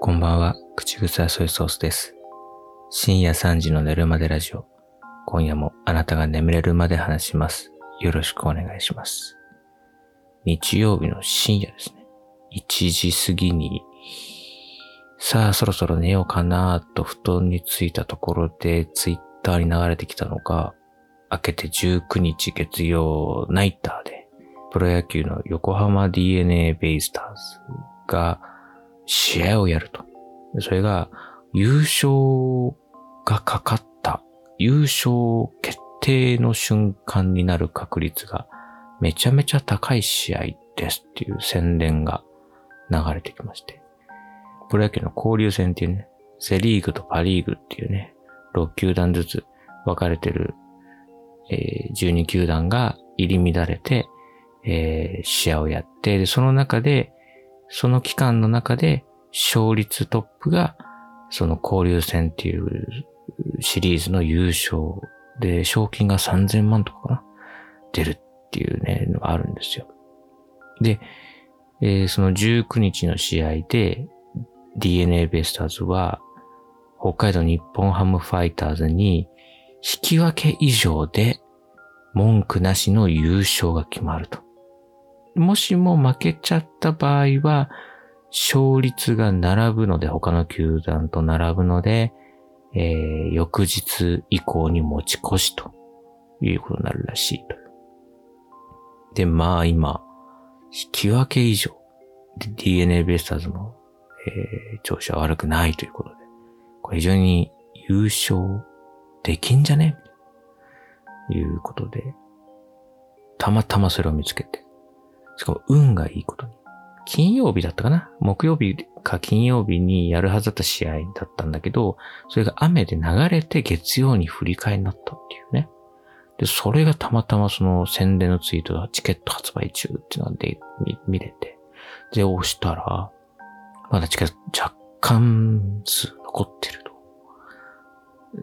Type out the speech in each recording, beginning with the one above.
こんばんは、口草ソイソースです。深夜3時の寝るまでラジオ。今夜もあなたが眠れるまで話します。よろしくお願いします。日曜日の深夜ですね。1時過ぎに、さあそろそろ寝ようかなと布団に着いたところでツイッターに流れてきたのが、明けて19日月曜ナイターで、プロ野球の横浜 DNA ベイスターズが試合をやると。それが優勝がかかった、優勝決定の瞬間になる確率がめちゃめちゃ高い試合ですっていう宣伝が流れてきまして。プロ野球の交流戦っていうね、セリーグとパリーグっていうね、6球団ずつ分かれてる、えー12球団が入り乱れて、えー試合をやって、で、その中で、その期間の中で、勝率トップが、その交流戦っていうシリーズの優勝で、賞金が3000万とかかな？出るっていうね、のがあるんですよ。で、えーその19日の試合で、DNA ベイスターズは、北海道日本ハムファイターズに、引き分け以上で、文句なしの優勝が決まると。もしも負けちゃった場合は、勝率が並ぶので、他の球団と並ぶので、えー翌日以降に持ち越しということになるらしいと。で、まあ今、引き分け以上、DNA ベイスターズも、えー調子は悪くないということで、これ非常に優勝できんじゃね？ということで、たまたまそれを見つけて、しかも運がいいことに。金曜日だったかな？木曜日か金曜日にやるはずだった試合だったんだけど、それが雨で流れて月曜に振り替えになったっていうね。で、それがたまたまその宣伝のツイートがチケット発売中っていうので見れて。で、押したら、まだチケット若干数残ってると。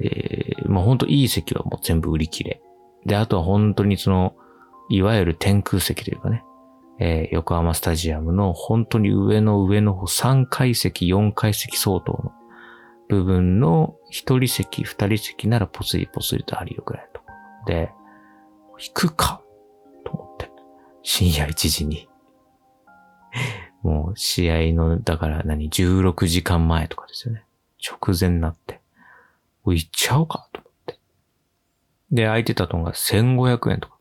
えー、もうほんといい席はもう全部売り切れ。で、あとは本当にその、いわゆる天空席というかね、えー横浜スタジアムの本当に上の上の3階席、4階席相当の部分の1人席、2人席ならポツリポツリとあるよぐらいのところで、行くかと思って、深夜1時に。もう試合の、だから何、16時間前とかですよね。直前になって。行っちゃおうかと思って。で、空いてたのが1500円とか。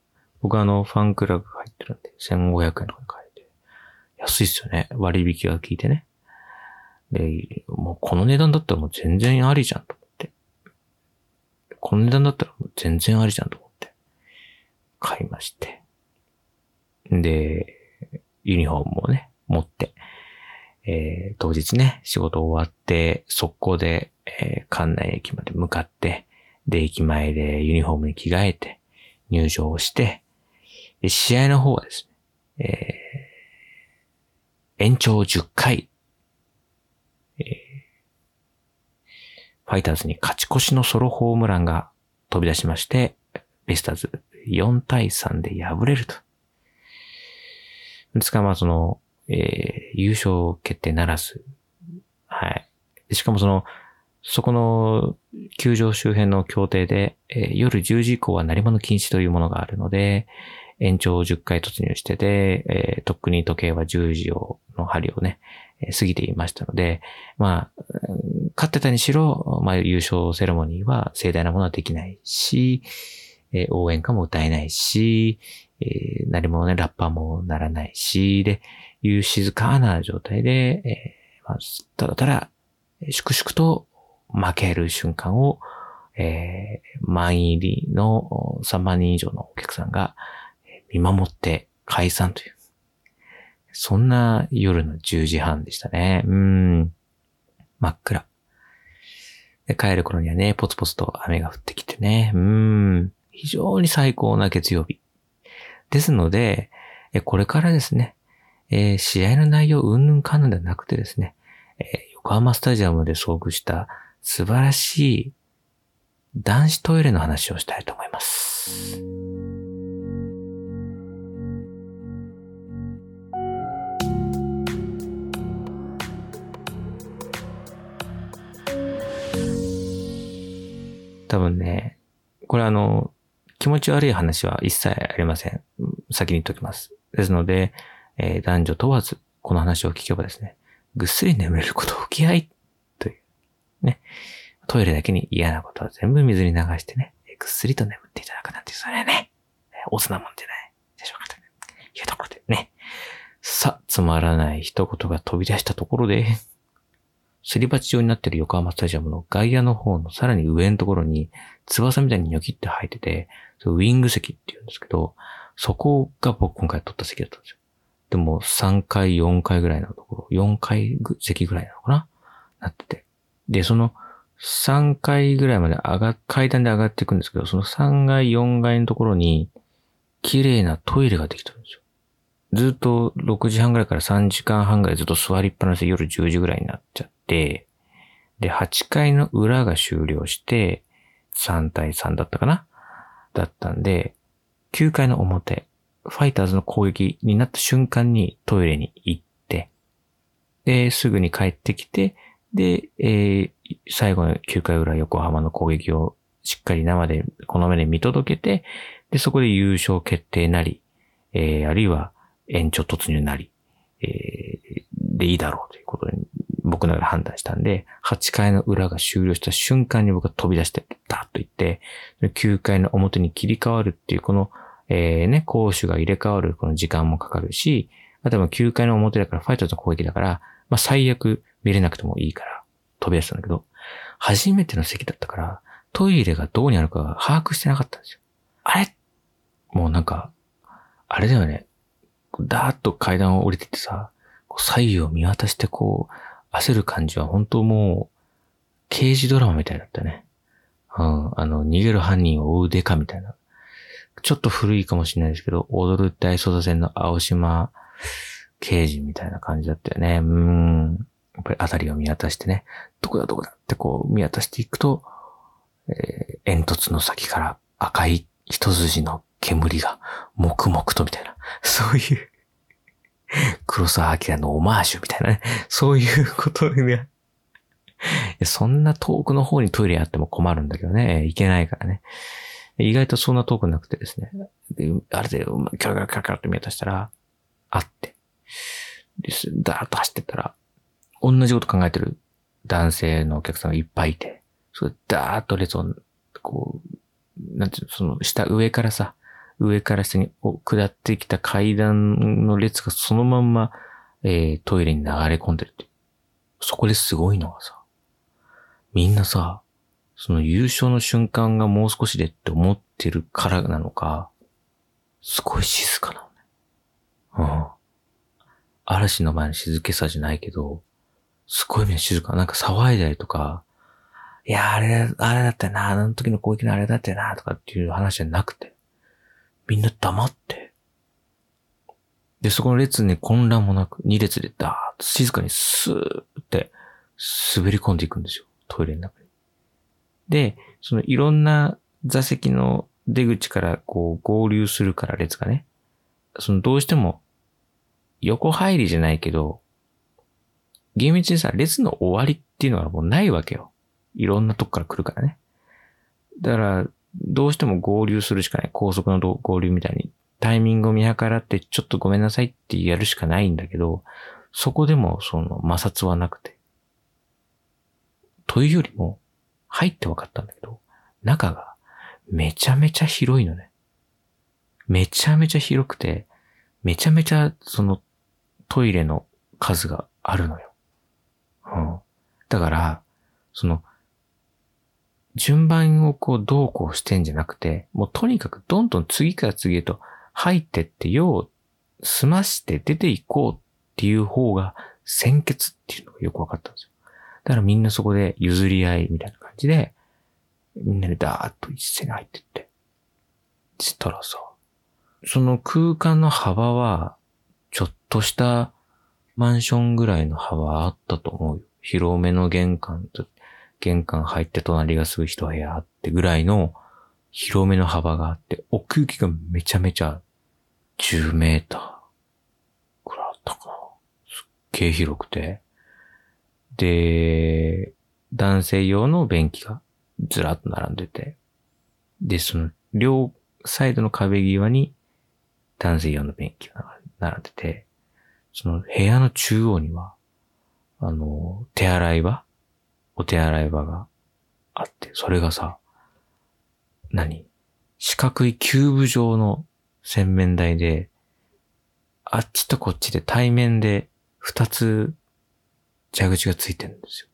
僕あの、ファンクラブ入ってるんで、1500円とかで買えて。安いっすよね。割引が効いてね。で、もうこの値段だったらもう全然ありじゃんと思って。この値段だったらもう全然ありじゃんと思って。買いまして。で、ユニフォームをね、持って、えー当日ね、仕事終わって、速攻で、えー関内駅まで向かって、で、駅前でユニフォームに着替えて、入場して、で試合の方はですね、えー延長10回、えーファイターズに勝ち越しのソロホームランが飛び出しまして、ベスターズ4対3で敗れると。ですからまあその、えー優勝決定ならず、はい。しかもその、そこの球場周辺の協定で、えー夜10時以降は鳴り物禁止というものがあるので、延長10回突入してて、えーとっくに時計は10時をの針をね、えー過ぎていましたので、まあ、勝ってたにしろ、まあ優勝セレモニーは盛大なものはできないし、えー応援歌も歌えないし、えー、鳴り物ね、ラッパーもならないし、で、いう静かな状態で、えーまあ、ただただ、粛々と負ける瞬間を、えー満員入りの3万人以上のお客さんが見守って解散という。そんな夜の10時半でしたね。うん。真っ暗。で、帰る頃にはね、ポツポツと雨が降ってきてね。うん。非常に最高な月曜日。ですので、これからですね、えー試合の内容うんぬんかんぬんではなくてですね、えー横浜スタジアムで遭遇した素晴らしい男子トイレの話をしたいと思います。多分ね、これあの、気持ち悪い話は一切ありません。先に言っておきます。ですので、えー、男女問わず、この話を聞けばですね、ぐっすり眠れることを気合いという、ね。トイレだけに嫌なことは全部水に流してね、ぐっすりと眠っていただくなんて、それはね、おつなもんじゃないでしょうかというところでね。さ、つまらない一言が飛び出したところで、すり鉢状になってる横浜スタジアムの外野の方のさらに上のところに翼みたいにニョキって生えてて、ウィング席って言うんですけど、そこが僕今回撮った席だったんですよ。でも3階、4階ぐらいのところ、4階席ぐらいなのかな？なってて。で、その3階ぐらいまで上が、階段で上がっていくんですけど、その3階、4階のところに、綺麗なトイレができてるんですよ。ずっと6時半ぐらいから3時間半ぐらいずっと座りっぱなしで夜10時ぐらいになっちゃっ、で、8階の裏が終了して、3対3だったかな？だったんで、9回の表、ファイターズの攻撃になった瞬間にトイレに行って、で、すぐに帰ってきて、で、えー、最後の9回裏横浜の攻撃をしっかり生で、この目で見届けて、で、そこで優勝決定なり、えー、あるいは延長突入なり、えー、でいいだろうということに僕ながら判断したんで、8回の裏が終了した瞬間に僕が飛び出して、ダーッと言って、9回の表に切り替わるっていう、この、えー、ね、攻守が入れ替わるこの時間もかかるし、あとは9回の表だから、ファイターズの攻撃だから、まあ最悪見れなくてもいいから飛び出したんだけど、初めての席だったから、トイレがどうにあるか把握してなかったんですよ。あれ？もうなんか、あれだよね。ダーッと階段を降りててさ、左右を見渡してこう、焦る感じは本当もう、刑事ドラマみたいだったね。うん、あの、逃げる犯人を追うデカみたいな。ちょっと古いかもしれないですけど、踊る大捜査線の青島刑事みたいな感じだったよね。うん。やっぱり辺りを見渡してね、どこだどこだってこう見渡していくと、えー、煙突の先から赤い一筋の煙が黙々とみたいな、そういう 黒沢明のオマージュみたいなね、そういうことね。そんな遠くの方にトイレあっても困るんだけどね、行けないからね。意外とそんな遠くなくてですね。であれで、キャラキャラキャラキャラって見渡したら、あって。で、ダーッと走ってったら、同じこと考えてる男性のお客さんがいっぱいいて、それダーッと列を、こう、なんていうの、その下、上からさ、上から下に下ってきた階段の列がそのまんま、えー、トイレに流れ込んでるって。そこですごいのがさ、みんなさ、その優勝の瞬間がもう少しでって思ってるからなのか、すごい静かなのね。うん。嵐の前の静けさじゃないけど、すごいね、静か。なんか騒いだりとか、いや、あれ、あれだったよな、あの時の攻撃のあれだったよな、とかっていう話じゃなくて、みんな黙って、で、そこの列に混乱もなく、二列でダーッと静かにスーって滑り込んでいくんですよ。トイレの中に。で、そのいろんな座席の出口からこう合流するから列がね、そのどうしても横入りじゃないけど、厳密にさ、列の終わりっていうのはもうないわけよ。いろんなとこから来るからね。だから、どうしても合流するしかない。高速の合流みたいに。タイミングを見計らって、ちょっとごめんなさいってやるしかないんだけど、そこでもその摩擦はなくて。というよりも、入って分かったんだけど、中がめちゃめちゃ広いのね。めちゃめちゃ広くて、めちゃめちゃそのトイレの数があるのよ。うん。だから、その、順番をこうどうこうしてんじゃなくて、もうとにかくどんどん次から次へと入ってってよう済まして出ていこうっていう方が先決っていうのがよくわかったんですよ。だからみんなそこで譲り合いみたいな感じで、みんなでダーッと一斉に入ってって。したらさ、その空間の幅は、ちょっとしたマンションぐらいの幅あったと思うよ。広めの玄関と、玄関入って隣がすぐ一部屋あってぐらいの広めの幅があって、奥行きがめちゃめちゃ10メーターくらいあったかな。すっげえ広くて。で、男性用の便器がずらっと並んでて、で、その、両サイドの壁際に男性用の便器が並んでて、その部屋の中央には、あの、手洗い場お手洗い場があって、それがさ、何？四角いキューブ状の洗面台で、あっちとこっちで対面で二つ蛇口がついてるんですよ。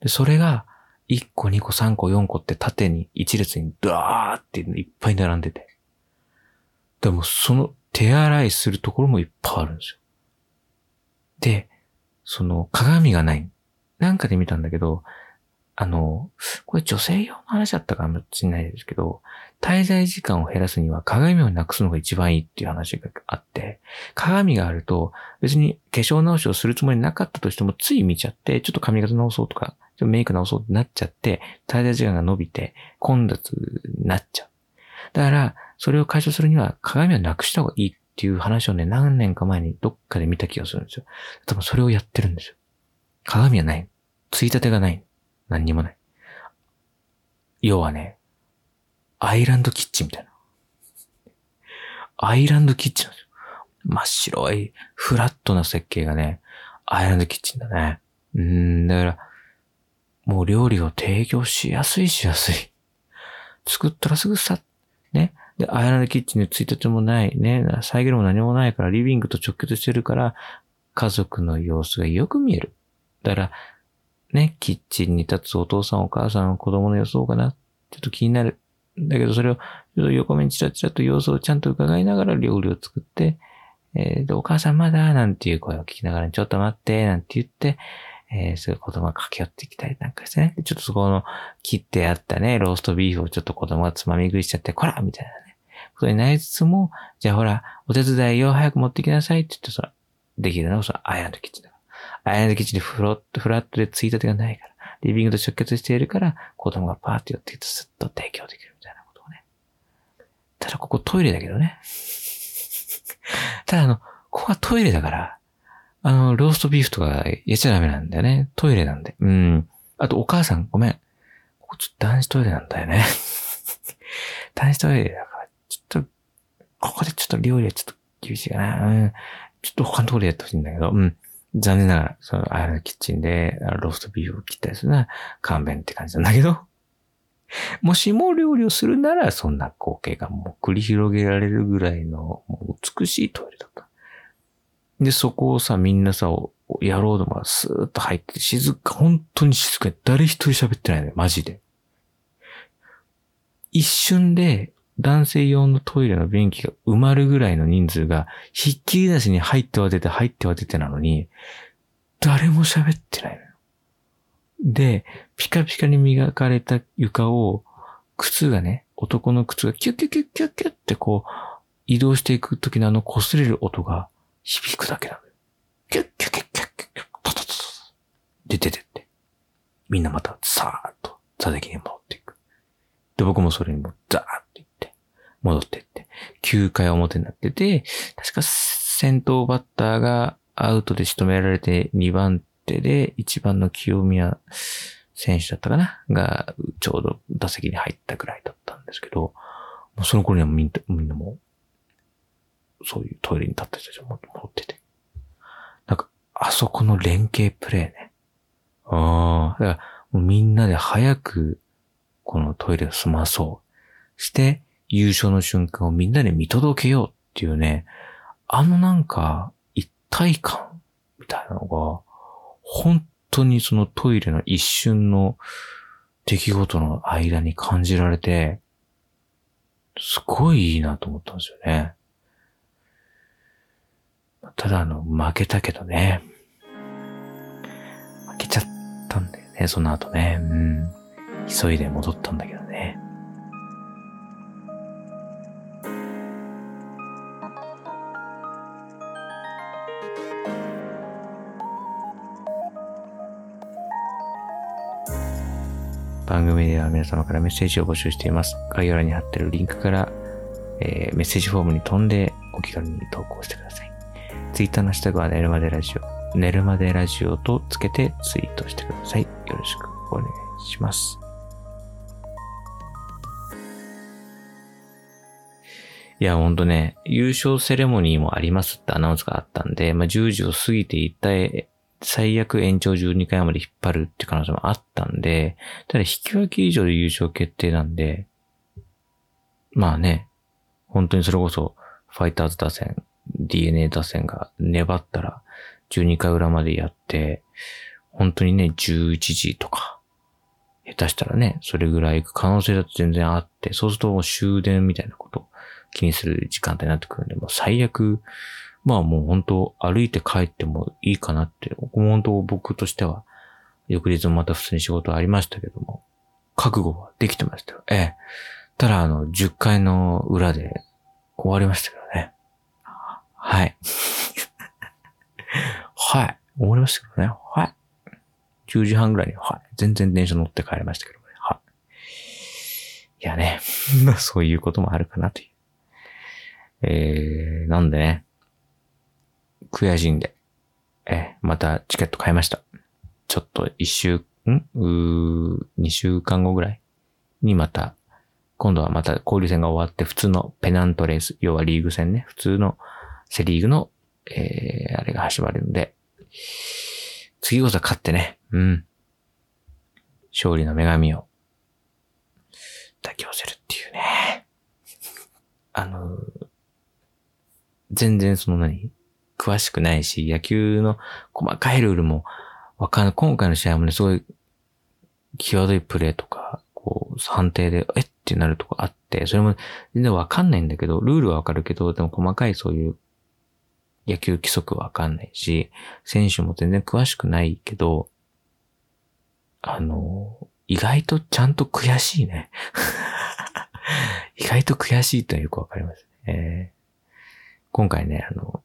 で、それが1個、2個、3個、4個って縦に一列にダーっていっぱい並んでて。でもその手洗いするところもいっぱいあるんですよ。で、その鏡がない。なんかで見たんだけど、あの、これ女性用の話だったかもしれないですけど、滞在時間を減らすには鏡をなくすのが一番いいっていう話があって、鏡があると別に化粧直しをするつもりなかったとしてもつい見ちゃって、ちょっと髪型直そうとか、ちょっとメイク直そうってなっちゃって、滞在時間が伸びて混雑になっちゃう。だから、それを解消するには鏡をなくした方がいいっていう話をね、何年か前にどっかで見た気がするんですよ。多分それをやってるんですよ。鏡はない。ついたてがない。何にもない。要はね、アイランドキッチンみたいな。アイランドキッチン。真っ白い、フラットな設計がね、アイランドキッチンだね。うん、だから、もう料理を提供しやすいしやすい。作ったらすぐさ、ね。で、アイランドキッチンについててもない、ね。遮るも何もないから、リビングと直結してるから、家族の様子がよく見える。だから、ね、キッチンに立つお父さんお母さん子供の様子かな？ちょっと気になる。だけどそれを、ちょっと横目にチラチラと様子をちゃんと伺いながら料理を作って、えー、お母さんまだなんていう声を聞きながら、ちょっと待って、なんて言って、えー、そういう子供が駆け寄ってきたりなんかしてね。ちょっとそこの切ってあったね、ローストビーフをちょっと子供がつまみ食いしちゃって、こらみたいなね。ことになりつつも、じゃあほら、お手伝いよ、早く持ってきなさいって言って、そら、できるのは、そのアイアンドキッチンだアイアンドキッチンでフロット、フラットでついたてがないから、リビングと直結しているから、子供がパーって寄ってきてスッと提供できるみたいなことをね。ただここトイレだけどね。ただあの、ここはトイレだから、あの、ローストビーフとかやっちゃダメなんだよね。トイレなんで。うん。あとお母さん、ごめん。ここちょっと男子トイレなんだよね。男子トイレだから、ちょっと、ここでちょっと料理はちょっと厳しいかな。うん。ちょっと他のところでやってほしいんだけど、うん。残念ながら、その、あのキッチンで、ローストビーフを切ったりするのは勘弁って感じなんだけど、もしも料理をするなら、そんな光景がもう繰り広げられるぐらいの美しいトイレだった。で、そこをさ、みんなさ、野郎どもスーッと入って静か、本当に静かに誰一人喋ってないのよ、マジで。一瞬で、男性用のトイレの便器が埋まるぐらいの人数が、ひっきりなしに入っては出て、入っては出てなのに、誰も喋ってないのよ。で、ピカピカに磨かれた床を、靴がね、男の靴がキュッキュッキュッキュッキュッってこう、移動していく時のあの擦れる音が響くだけなのよ。キュッキュッキュッキュッキュッキュッ、トトトトで、出てって。みんなまた、さーっと座席に戻っていく。で、僕もそれにもザーッ戻ってって、9回表になってて、確か先頭バッターがアウトで仕留められて2番手で1番の清宮選手だったかなが、ちょうど打席に入ったぐらいだったんですけど、もうその頃にはみんなみんなも、そういうトイレに立った人たちも戻ってて。なんか、あそこの連携プレイね。ああ、だからみんなで早くこのトイレを済まそう。して、優勝の瞬間をみんなで見届けようっていうね、あのなんか一体感みたいなのが、本当にそのトイレの一瞬の出来事の間に感じられて、すごいいいなと思ったんですよね。ただあの、負けたけどね。負けちゃったんだよね、その後ね。うん。急いで戻ったんだけどね。番組では皆様からメッセージを募集しています。概要欄に貼ってるリンクから、えー、メッセージフォームに飛んでお気軽に投稿してください。Twitter のハッシュタグは寝るまでラジオ、寝るまでラジオとつけてツイートしてください。よろしくお願いします。いや、ほんとね、優勝セレモニーもありますってアナウンスがあったんで、まあ、10時を過ぎていった最悪延長12回まで引っ張るって可能性もあったんで、ただ引き分け以上で優勝決定なんで、まあね、本当にそれこそ、ファイターズ打線、DNA 打線が粘ったら、12回裏までやって、本当にね、11時とか、下手したらね、それぐらい行く可能性だと全然あって、そうすると終電みたいなこと気にする時間帯になってくるんで、もう最悪、まあもう本当歩いて帰ってもいいかなって、本当僕としては、翌日もまた普通に仕事ありましたけども、覚悟はできてましたよ。ええ。ただあの、10階の裏で終わりましたけどね。はい。はい。終わりましたけどね。はい。10時半ぐらいに、はい。全然電車乗って帰りましたけどね。はい。いやね。そういうこともあるかなという。えー、なんでね。悔しいんで。えまたチケット買いました。ちょっと一週、ん？うー、二週間後ぐらいにまた今度はまた交流戦が終わって普通のペナントレース、要はリーグ戦ね、普通のセリーグの、えー、あれが始まるんで、次こそ勝ってね、うん。勝利の女神を妥協せるっていうね。あの、全然その何？詳しくないし、野球の細かいルールもわかんない。今回の試合もね、すごい際どいプレーとか、こう、判定で、えってなるとこあって、それも全然わかんないんだけど、ルールはわかるけど、でも細かいそういう野球規則わかんないし、選手も全然詳しくないけど、あの、意外とちゃんと悔しいね。意外と悔しいとよくわかりますね。え、今回ね、あの、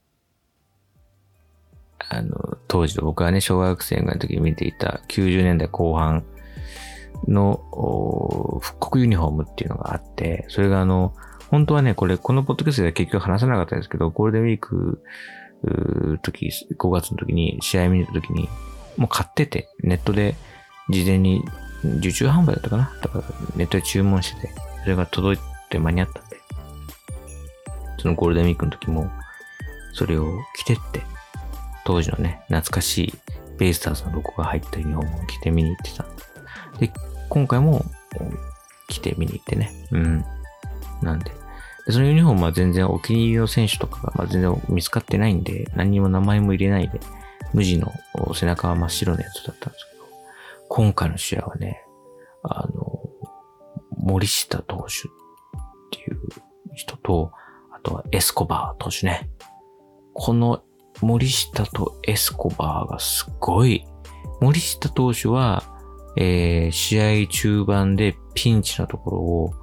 あの、当時僕はね、小学生の時に見ていた90年代後半の復刻ユニフォームっていうのがあって、それがあの、本当はね、これ、このポッドキャストでは結局話さなかったんですけど、ゴールデンウィーク、時、5月の時に、試合見た時に、もう買ってて、ネットで事前に受注販売だったかな？だからネットで注文してて、それが届いて間に合ったんで、そのゴールデンウィークの時も、それを着てって、当時のね、懐かしいベイスターズのロゴが入ったユニフォームを着て見に行ってた。で、今回も来て見に行ってね。うん。なんで。でそのユニフォームは全然お気に入りの選手とかが、まあ、全然見つかってないんで、何にも名前も入れないで、無地の背中は真っ白のやつだったんですけど、今回の試合はね、あの、森下投手っていう人と、あとはエスコバー投手ね。この森下とエスコバーがすごい、森下投手は、えー、試合中盤でピンチのところを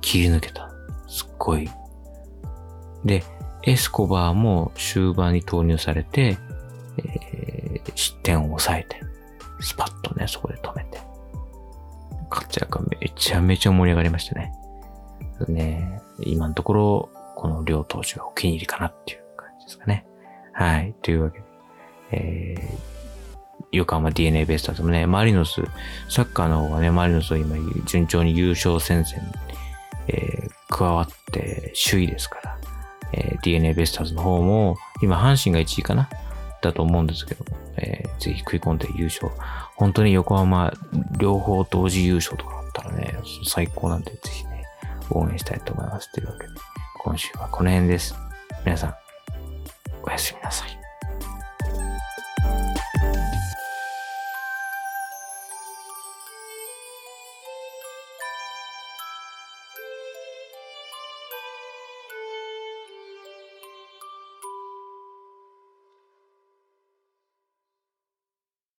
切り抜けた。すっごい。で、エスコバーも終盤に投入されて、えー、失点を抑えて、スパッとね、そこで止めて。活躍がめちゃめちゃ盛り上がりましたね。ね今のところ、この両投手がお気に入りかなっていう感じですかね。はい。というわけで、えー横浜 DNA ベイスターズもね、マリノス、サッカーの方がね、マリノスは今順調に優勝戦線に、えー、加わって首位ですから、えー、DNA ベイスターズの方も、今阪神が1位かな？だと思うんですけど、えー、ぜひ食い込んで優勝。本当に横浜両方同時優勝とかだったらね、最高なんで、ぜひね、応援したいと思います。というわけで、今週はこの辺です。皆さん、おやすみなさい。